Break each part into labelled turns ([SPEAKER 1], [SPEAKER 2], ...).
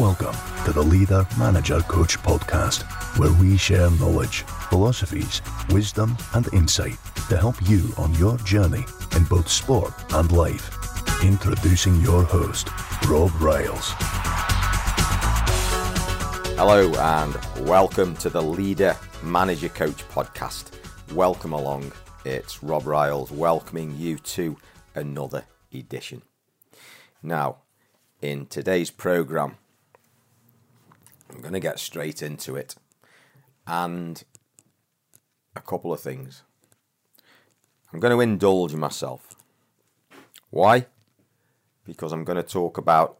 [SPEAKER 1] Welcome to the Leader Manager Coach podcast, where we share knowledge, philosophies, wisdom, and insight to help you on your journey in both sport and life. Introducing your host, Rob Styles.
[SPEAKER 2] Hello, and welcome to the Leader Manager Coach podcast. Welcome along. It's Rob Styles welcoming you to another edition. Now, in today's program, I'm going to get straight into it and a couple of things. I'm going to indulge myself. Why? Because I'm going to talk about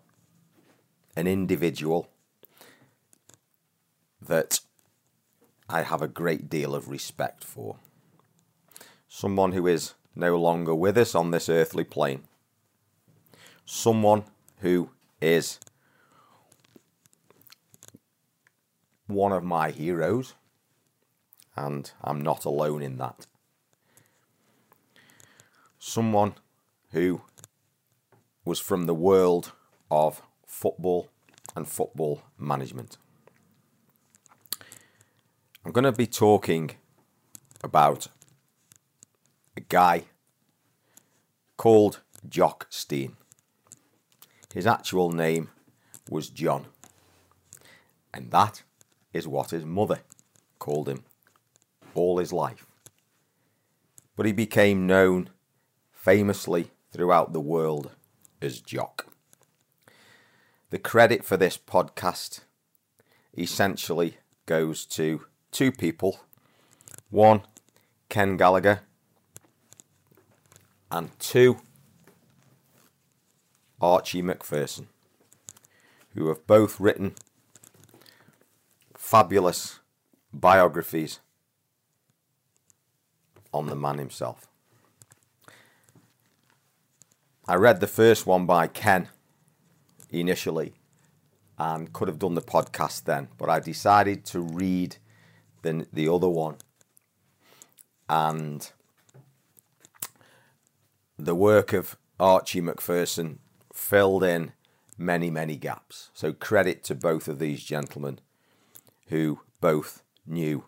[SPEAKER 2] an individual that I have a great deal of respect for. Someone who is no longer with us on this earthly plane. Someone who is one of my heroes, and I'm not alone in that. Someone who was from the world of football and football management. I'm going to be talking about a guy called Jock Stein. His actual name was John, and that is what his mother called him all his life. But he became known famously throughout the world as Jock. The credit for this podcast essentially goes to two people. One, Ken Gallacher, and two, Archie Macpherson, who have both written fabulous biographies on the man himself. I read the first one by Ken initially and could have done the podcast then, but I decided to read the, the other one. And the work of Archie Macpherson filled in many, many gaps. So credit to both of these gentlemen who both knew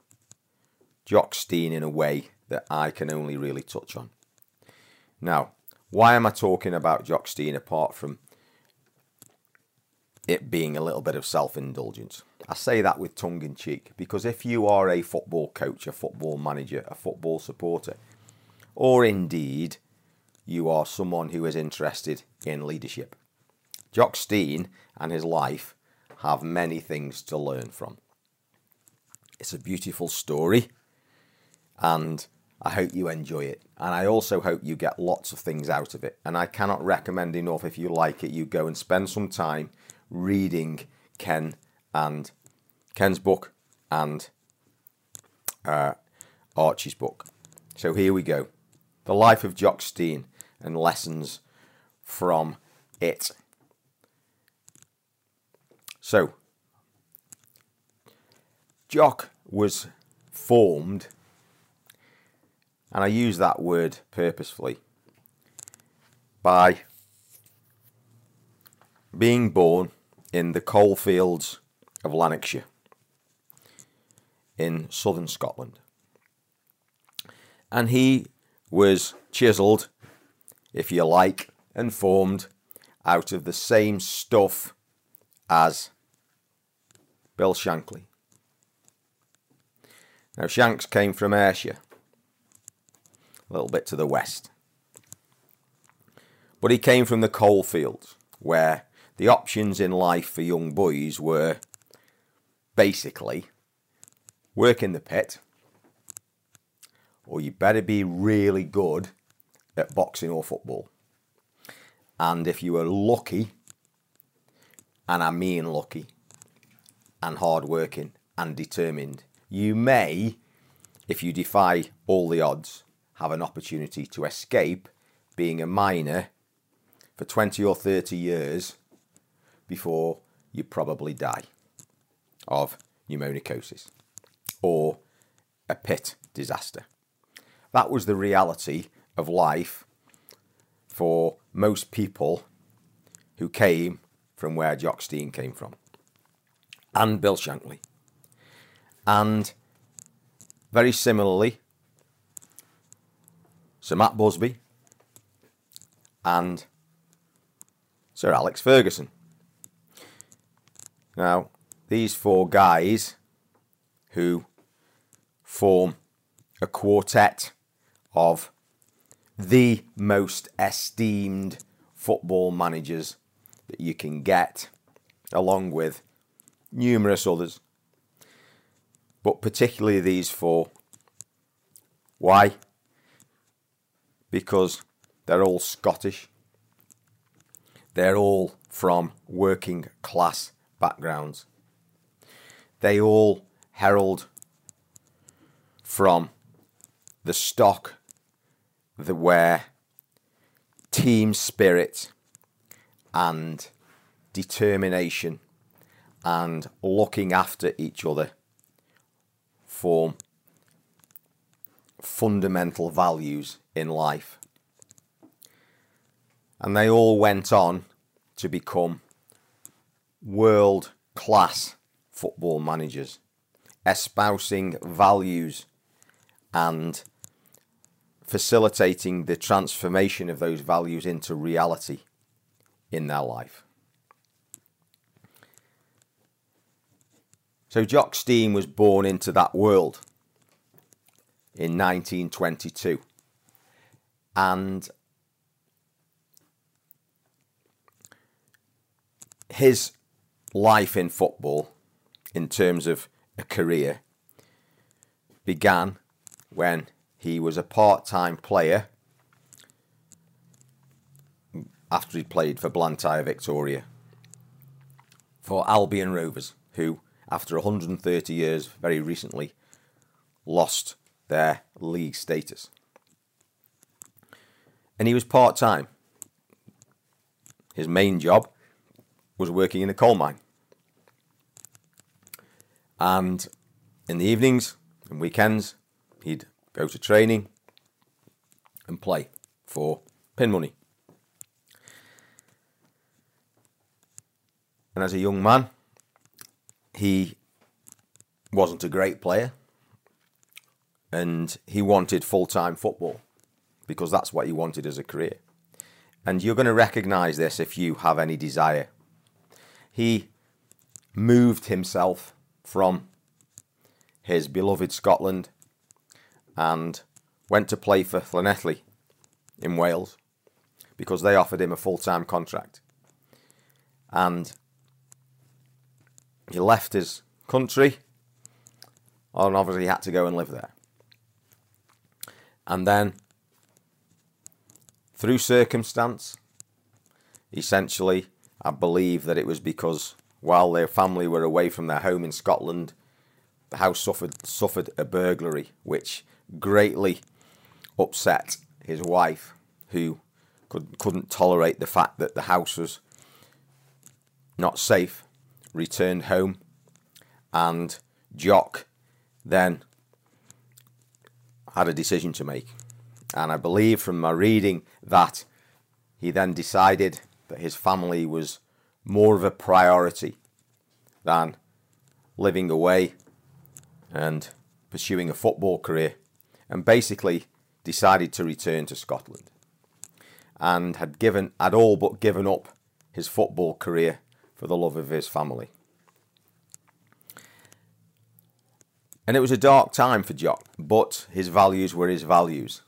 [SPEAKER 2] Jock Stein in a way that I can only really touch on. Now, why am I talking about Jock Stein apart from it being a little bit of self indulgence? I say that with tongue in cheek because if you are a football coach, a football manager, a football supporter, or indeed you are someone who is interested in leadership, Jock Stein and his life have many things to learn from. It's a beautiful story, and I hope you enjoy it. And I also hope you get lots of things out of it. And I cannot recommend enough if you like it, you go and spend some time reading Ken and Ken's book and uh, Archie's book. So here we go The Life of Jock Stein and Lessons from It. So, Jock was formed, and I use that word purposefully, by being born in the coalfields of Lanarkshire in southern Scotland. And he was chiselled, if you like, and formed out of the same stuff as Bill Shankly. Now, Shanks came from Ayrshire, a little bit to the west. But he came from the coalfields, where the options in life for young boys were basically work in the pit, or you better be really good at boxing or football. And if you were lucky, and I mean lucky, and hardworking and determined, you may, if you defy all the odds, have an opportunity to escape being a miner for 20 or 30 years before you probably die of pneumoconiosis or a pit disaster. That was the reality of life for most people who came from where Jock Stein came from. and Bill Shankly. And very similarly, Sir Matt Busby and Sir Alex Ferguson. Now, these four guys who form a quartet of the most esteemed football managers that you can get, along with numerous others. But particularly these four. Why? Because they're all Scottish. They're all from working class backgrounds. They all herald from the stock the where team spirit and determination and looking after each other form fundamental values in life. And they all went on to become world class football managers, espousing values and facilitating the transformation of those values into reality in their life. So Jock Stein was born into that world in 1922. And his life in football, in terms of a career, began when he was a part time player after he played for Blantyre Victoria for Albion Rovers, who, after 130 years, very recently lost their league status. And he was part time. His main job was working in a coal mine. And in the evenings and weekends, he'd go to training and play for pin money. And as a young man, he wasn't a great player and he wanted full time football because that's what he wanted as a career. And you're going to recognize this if you have any desire. He moved himself from his beloved Scotland and went to play for Llanelli in Wales because they offered him a full time contract. And he left his country and obviously he had to go and live there. And then, through circumstance, essentially, I believe that it was because while their family were away from their home in Scotland, the house suffered suffered a burglary, which greatly upset his wife, who could, couldn't tolerate the fact that the house was not safe, returned home, and Jock then had a decision to make. And I believe from my reading that he then decided that his family was more of a priority than living away and pursuing a football career and basically decided to return to Scotland and had given had all but given up his football career for the love of his family. And it was a dark time for Jock, but his values were his values.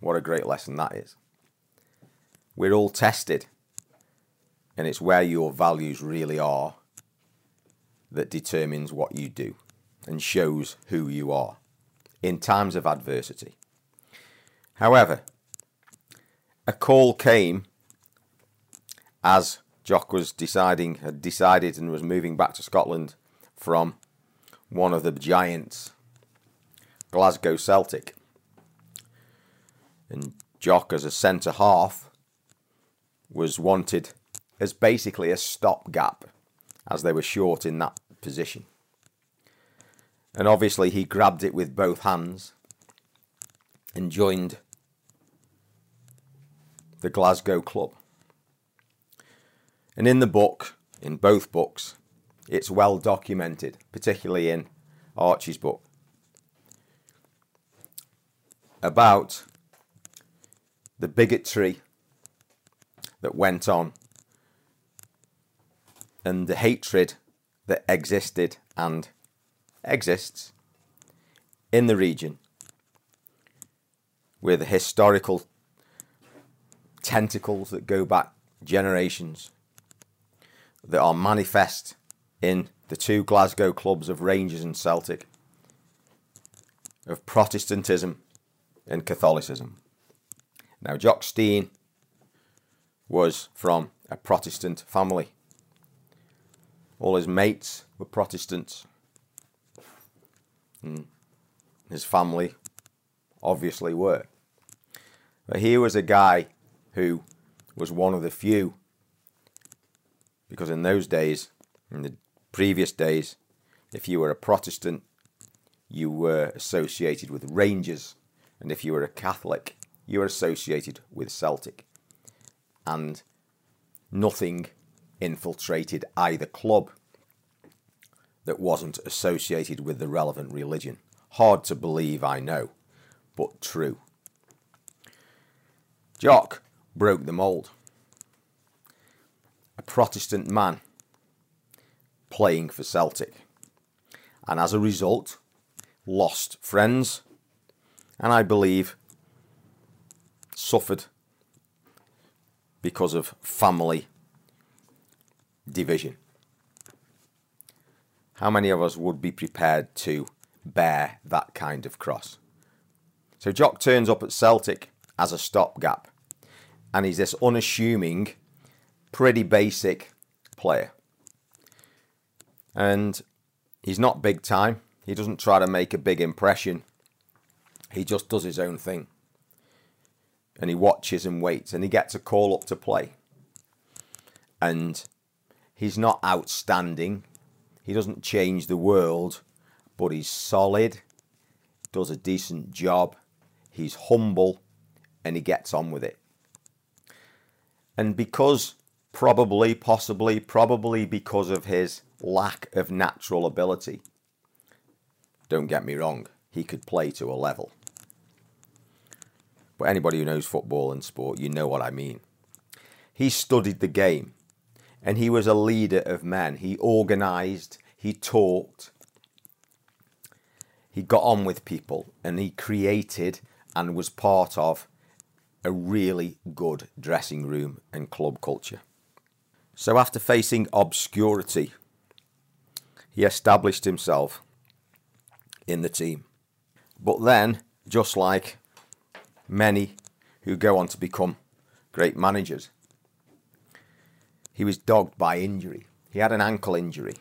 [SPEAKER 2] What a great lesson that is. We're all tested, and it's where your values really are that determines what you do and shows who you are in times of adversity. However, a call came as Jock was deciding, had decided and was moving back to Scotland from one of the giants, Glasgow Celtic. And Jock, as a centre half, was wanted as basically a stopgap as they were short in that position. And obviously, he grabbed it with both hands and joined the Glasgow Club. And in the book, in both books, it's well documented, particularly in Archie's book, about the bigotry that went on and the hatred that existed and exists in the region with historical tentacles that go back generations that are manifest in the two Glasgow clubs of Rangers and Celtic, of Protestantism and Catholicism. Now, Jock Stein was from a Protestant family. All his mates were Protestants. And his family obviously were. But here was a guy who was one of the few, because in those days, in the previous days, if you were a Protestant, you were associated with Rangers, and if you were a Catholic, you were associated with Celtic. And nothing infiltrated either club that wasn't associated with the relevant religion. Hard to believe, I know, but true. Jock broke the mould. A Protestant man playing for Celtic. And as a result, lost friends and I believe suffered because of family division. How many of us would be prepared to bear that kind of cross? So Jock turns up at Celtic as a stopgap, and he's this unassuming, pretty basic player. And he's not big time. He doesn't try to make a big impression. He just does his own thing. And he watches and waits and he gets a call up to play. And he's not outstanding. He doesn't change the world, but he's solid, does a decent job, he's humble, and he gets on with it. And because, probably, possibly, probably because of his lack of natural ability, don't get me wrong, he could play to a level. But anybody who knows football and sport, you know what I mean. He studied the game and he was a leader of men. He organised, he talked, he got on with people, and he created and was part of a really good dressing room and club culture. So, after facing obscurity, he established himself in the team. But then, just like many who go on to become great managers, he was dogged by injury. He had an ankle injury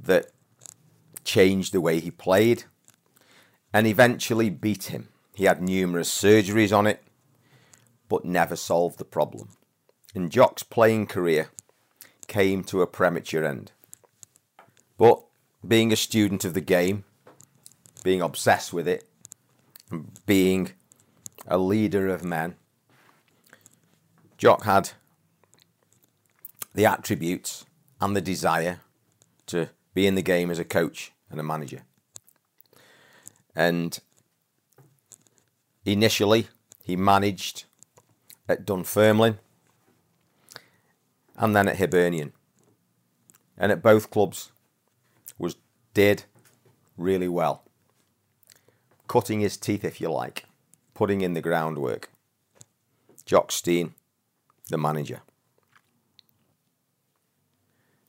[SPEAKER 2] that changed the way he played and eventually beat him. He had numerous surgeries on it, but never solved the problem. And Jock's playing career came to a premature end. But being a student of the game, being obsessed with it, being a leader of men, Jock had the attributes and the desire to be in the game as a coach and a manager. And initially, he managed at Dunfermline and then at Hibernian. And at both clubs was did really well. Cutting his teeth, if you like, putting in the groundwork. Jock Stein, the manager.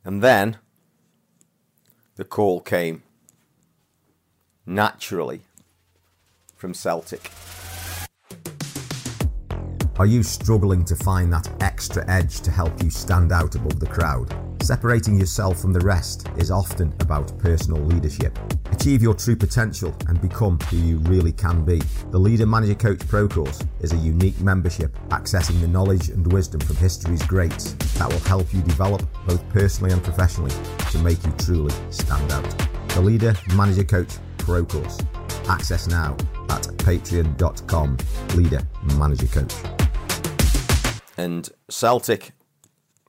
[SPEAKER 2] And then the call came naturally from Celtic.
[SPEAKER 3] Are you struggling to find that extra edge to help you stand out above the crowd? Separating yourself from the rest is often about personal leadership. Achieve your true potential and become who you really can be. The Leader Manager Coach Pro Course is a unique membership accessing the knowledge and wisdom from history's greats that will help you develop both personally and professionally to make you truly stand out. The Leader Manager Coach Pro Course. Access now at patreon.com Leader Manager Coach.
[SPEAKER 2] And Celtic,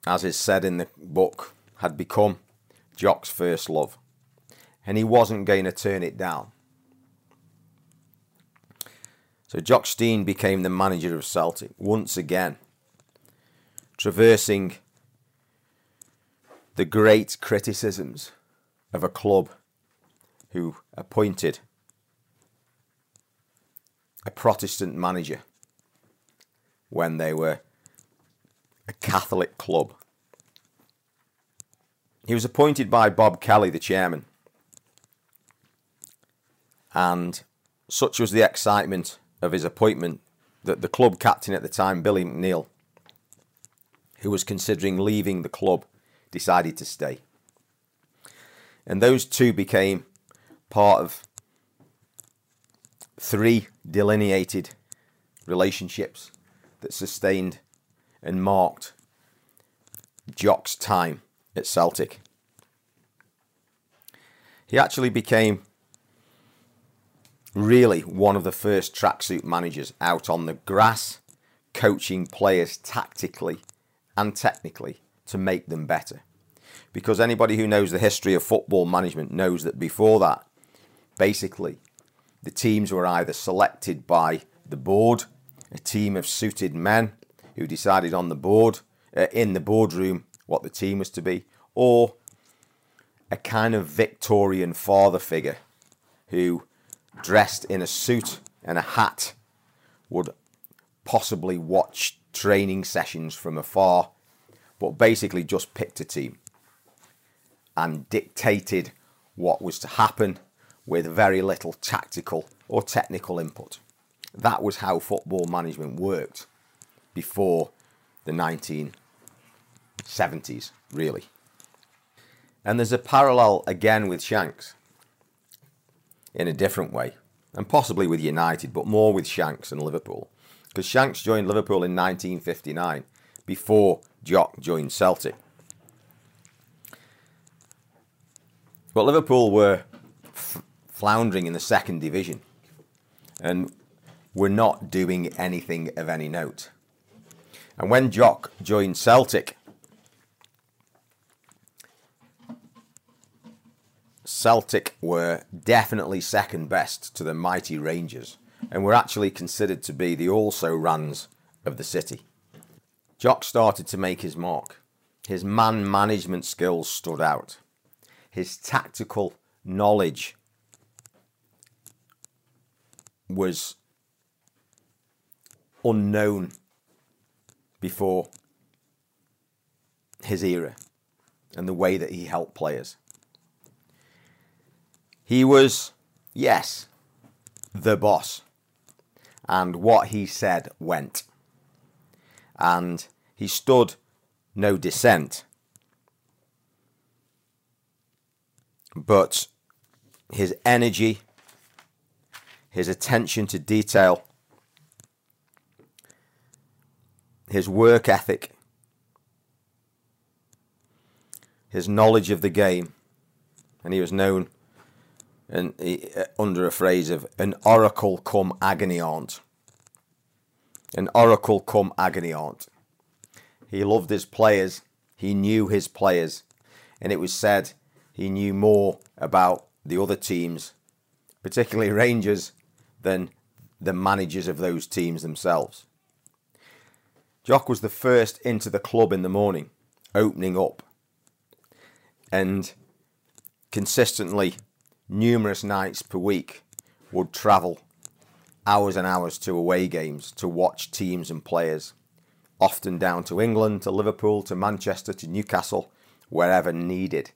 [SPEAKER 2] as is said in the book, had become Jock's first love, and he wasn't going to turn it down. So Jock Stein became the manager of Celtic once again, traversing the great criticisms of a club who appointed a Protestant manager when they were a Catholic club. He was appointed by Bob Kelly, the chairman. And such was the excitement of his appointment that the club captain at the time, Billy McNeill, who was considering leaving the club, decided to stay. And those two became part of three delineated relationships that sustained and marked Jock's time at Celtic. He actually became really one of the first tracksuit managers out on the grass, coaching players tactically and technically to make them better. Because anybody who knows the history of football management knows that before that, basically, the teams were either selected by the board, a team of suited men who decided on the board, uh, in the boardroom, what the team was to be, or a kind of Victorian father figure who, dressed in a suit and a hat, would possibly watch training sessions from afar, but basically just picked a team and dictated what was to happen with very little tactical or technical input. That was how football management worked before the 1970s, really. And there's a parallel again with Shanks in a different way, and possibly with United, but more with Shanks and Liverpool. Because Shanks joined Liverpool in 1959 before Jock joined Celtic. But Liverpool were f- floundering in the second division and were not doing anything of any note. And when Jock joined Celtic, Celtic were definitely second best to the mighty Rangers and were actually considered to be the also rans of the city. Jock started to make his mark. His man management skills stood out. His tactical knowledge was unknown before his era and the way that he helped players. He was, yes, the boss. And what he said went. And he stood no dissent. But his energy, his attention to detail, his work ethic, his knowledge of the game, and he was known and he, uh, under a phrase of an oracle cum agony aunt. An oracle cum agony aunt. He loved his players, he knew his players, and it was said he knew more about the other teams, particularly Rangers, than the managers of those teams themselves. Jock was the first into the club in the morning, opening up, and consistently, numerous nights per week, would travel hours and hours to away games to watch teams and players, often down to England, to Liverpool, to Manchester, to Newcastle, wherever needed.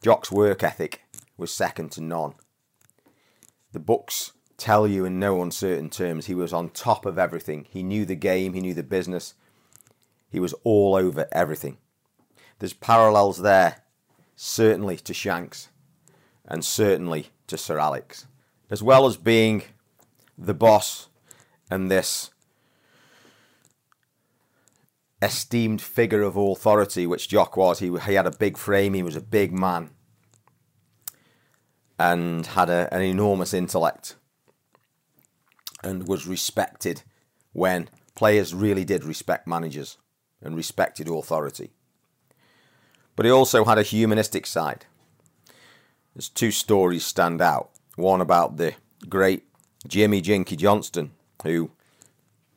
[SPEAKER 2] Jock's work ethic was second to none. The books tell you in no uncertain terms he was on top of everything. He knew the game, he knew the business, he was all over everything. There's parallels there, certainly to Shanks and certainly to Sir Alex, as well as being the boss and this esteemed figure of authority, which Jock was. He, he had a big frame, he was a big man, and had a, an enormous intellect and was respected when players really did respect managers and respected authority. But he also had a humanistic side. There's two stories stand out. One about the great Jimmy Jinky Johnstone, who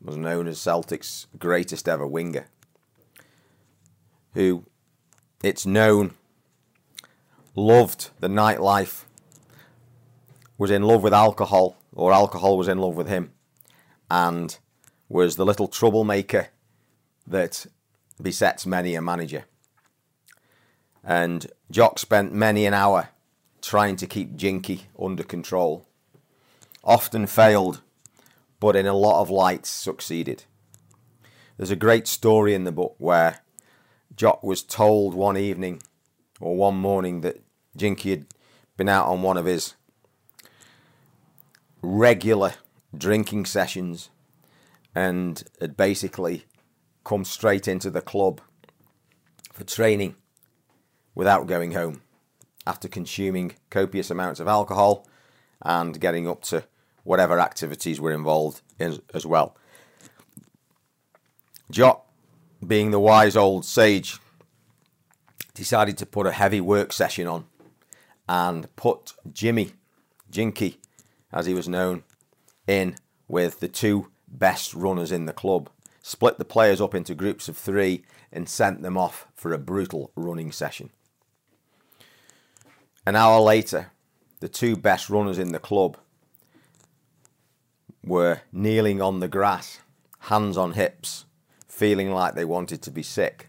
[SPEAKER 2] was known as Celtic's greatest ever winger, who it's known loved the nightlife, was in love with alcohol, or alcohol was in love with him, and was the little troublemaker that besets many a manager. And Jock spent many an hour trying to keep Jinky under control. Often failed, but in a lot of lights succeeded. There's a great story in the book where Jock was told one evening or one morning that Jinky had been out on one of his regular drinking sessions and had basically come straight into the club for training without going home after consuming copious amounts of alcohol and getting up to whatever activities were involved in as well. Jock, being the wise old sage, decided to put a heavy work session on and put Jimmy, Jinky, as he was known, in with the two best runners in the club split the players up into groups of three, and sent them off for a brutal running session. An hour later, the two best runners in the club were kneeling on the grass, hands on hips, feeling like they wanted to be sick.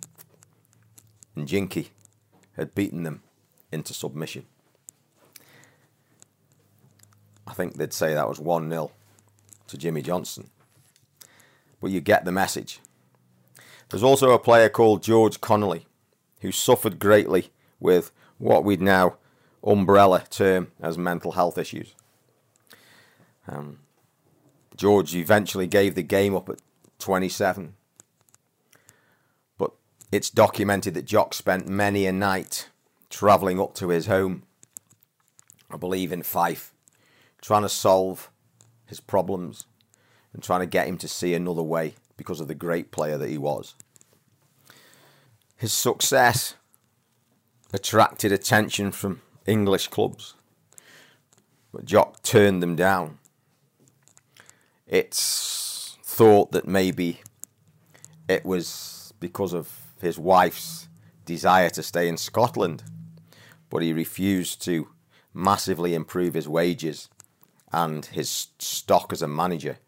[SPEAKER 2] And Jinky had beaten them into submission. I think they'd say that was 1 0 to Jimmy Johnstone. but you get the message. There's also a player called George Connelly who suffered greatly with what we'd now umbrella term as mental health issues. Um, George eventually gave the game up at 27. But it's documented that Jock spent many a night travelling up to his home, I believe in Fife, trying to solve his problems and trying to get him to see another way because of the great player that he was. His success attracted attention from English clubs, but Jock turned them down. It's thought that maybe it was because of his wife's desire to stay in Scotland, but he refused to massively improve his wages and his stock as a manager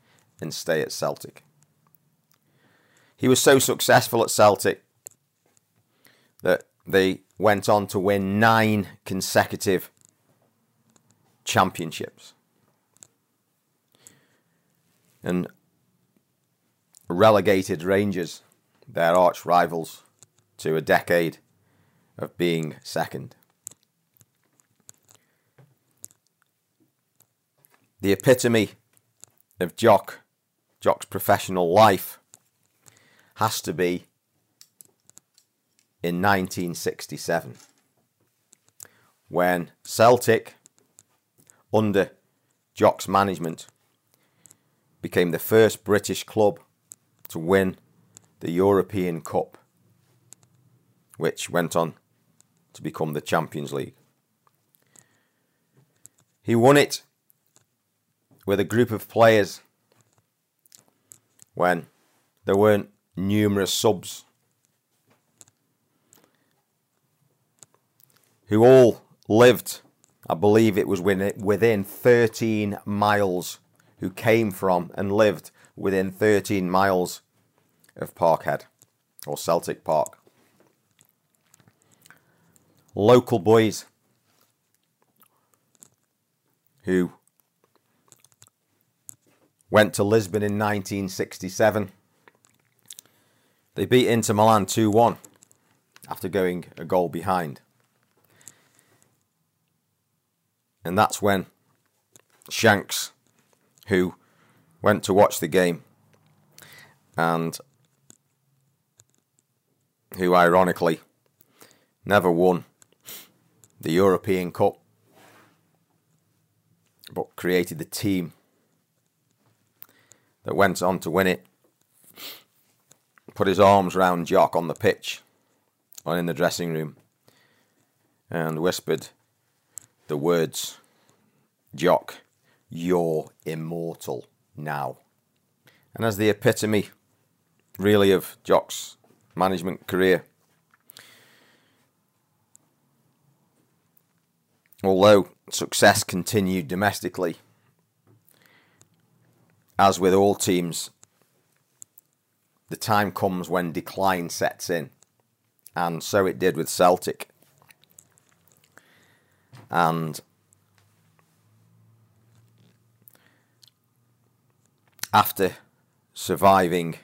[SPEAKER 2] and stay at Celtic. He was so successful at Celtic that they went on to win nine consecutive championships and relegated Rangers, their arch rivals, to a decade of being second. The epitome of Jock Jock's professional life has to be in 1967 when Celtic, under Jock's management, became the first British club to win the European Cup, which went on to become the Champions League. He won it with a group of players when there weren't numerous subs who all lived, I believe it was within 13 miles, who came from and lived within 13 miles of Parkhead or Celtic Park. Local boys who went to Lisbon in 1967. They beat Inter Milan 2 1 after going a goal behind. And that's when Shanks, who went to watch the game and who ironically never won the European Cup but created the team that went on to win it, put his arms round Jock on the pitch or in the dressing room and whispered the words, Jock, you're immortal now. And as the epitome, really, of Jock's management career, although success continued domestically, as with all teams, the time comes when decline sets in. And so it did with Celtic. And after surviving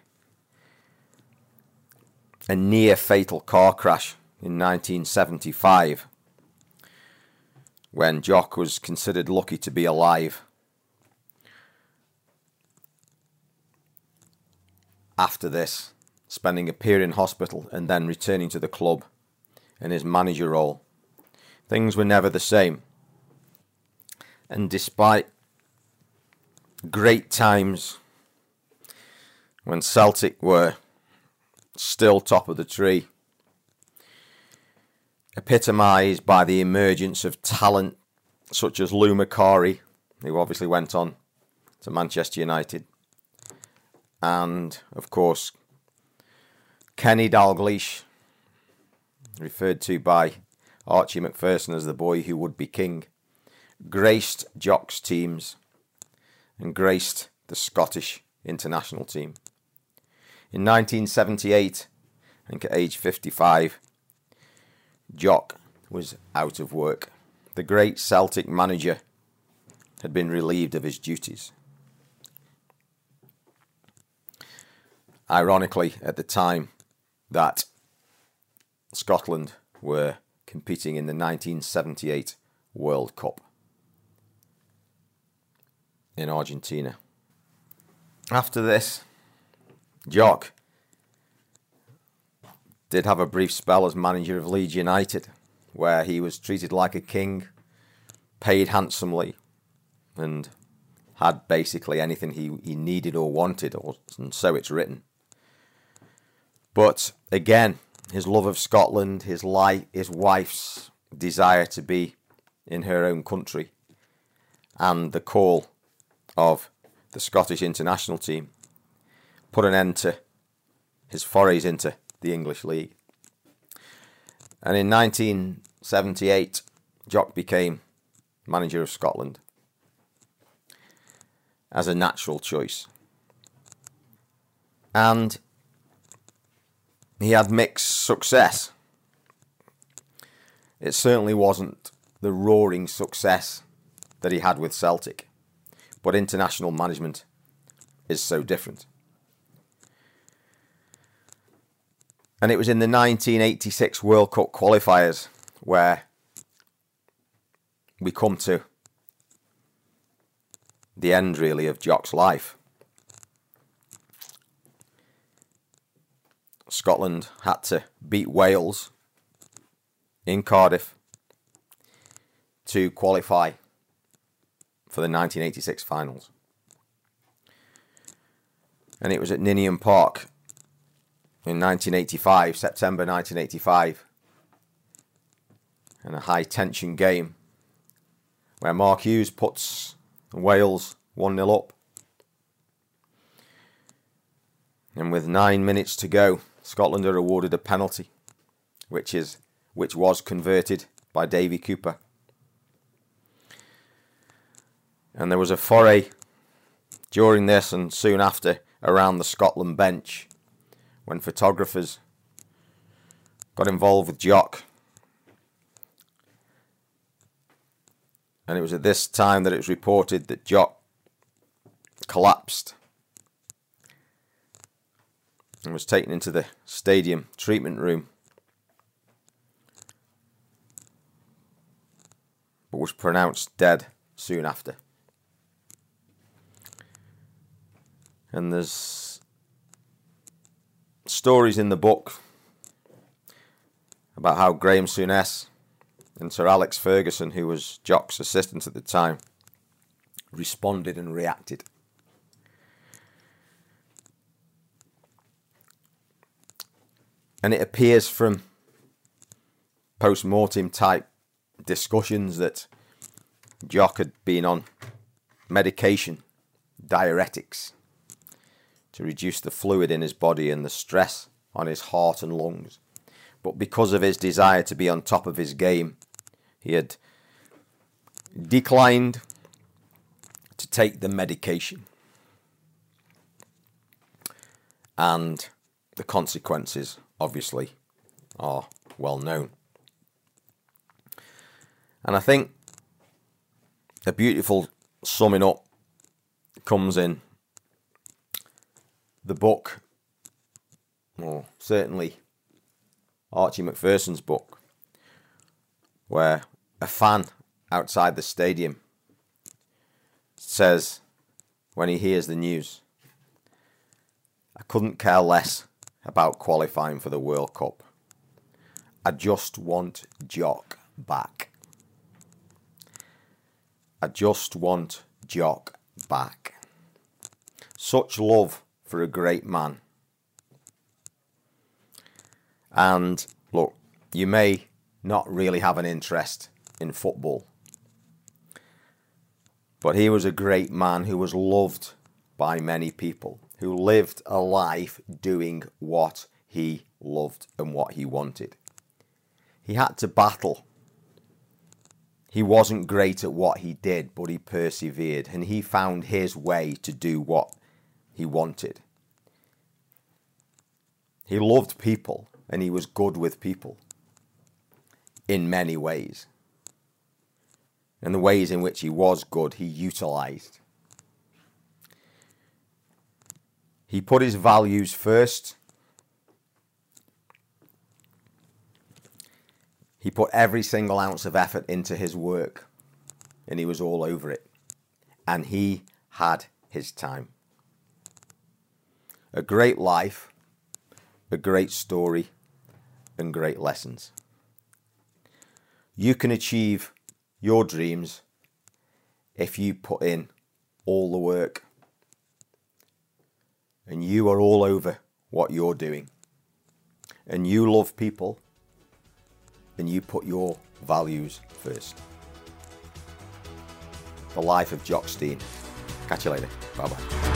[SPEAKER 2] a near fatal car crash in 1975, when Jock was considered lucky to be alive. After this, spending a period in hospital and then returning to the club in his manager role, things were never the same. And despite great times when Celtic were still top of the tree, epitomised by the emergence of talent such as Lou Macari, who obviously went on to Manchester United, and of course Kenny Dalglish, referred to by Archie Macpherson as the boy who would be king, graced Jock's teams and graced the Scottish international team. In 1978, I think at age 55, Jock was out of work. The great Celtic manager had been relieved of his duties. Ironically, at the time that Scotland were competing in the 1978 World Cup in Argentina. After this, Jock did have a brief spell as manager of Leeds United, where he was treated like a king, paid handsomely, and had basically anything he, he needed or wanted, or and so it's written. But again, his love of Scotland, his his wife's desire to be in her own country, and the call of the Scottish international team put an end to his forays into the English League. And in 1978, Jock became manager of Scotland as a natural choice. And he had mixed success. It certainly wasn't the roaring success that he had with Celtic, but international management is so different. And it was in the 1986 World Cup qualifiers where we come to the end, really, of Jock's life. Scotland had to beat Wales in Cardiff to qualify for the 1986 finals. And it was at Ninian Park in 1985, September 1985, in a high tension game where Mark Hughes puts Wales 1 0 up. And with nine minutes to go, Scotland are awarded a penalty, which is which was converted by Davie Cooper. And there was a foray during this and soon after around the Scotland bench when photographers got involved with Jock. And it was at this time that it was reported that Jock collapsed and was taken into the stadium treatment room. But was pronounced dead soon after. And there's stories in the book about how Graeme Souness and Sir Alex Ferguson, who was Jock's assistant at the time, responded and reacted. And it appears from post mortem type discussions that Jock had been on medication, diuretics, to reduce the fluid in his body and the stress on his heart and lungs. But because of his desire to be on top of his game, he had declined to take the medication. And the consequences, obviously, are well known. And I think a beautiful summing up comes in the book, or certainly Archie Macpherson's book, where a fan outside the stadium says when he hears the news, I couldn't care less about qualifying for the World Cup. I just want Jock back. I just want Jock back. Such love for a great man. And look, you may not really have an interest in football, but he was a great man who was loved by many people, who lived a life doing what he loved and what he wanted. He had to battle. He wasn't great at what he did, but he persevered and he found his way to do what he wanted. He loved people and he was good with people in many ways. And the ways in which he was good, he utilized. He put his values first. He put every single ounce of effort into his work and he was all over it. And he had his time a great life, a great story, and great lessons. You can achieve your dreams if you put in all the work and you are all over what you're doing and you love people and you put your values first. The life of Jock Stein. Catch you later. Bye bye.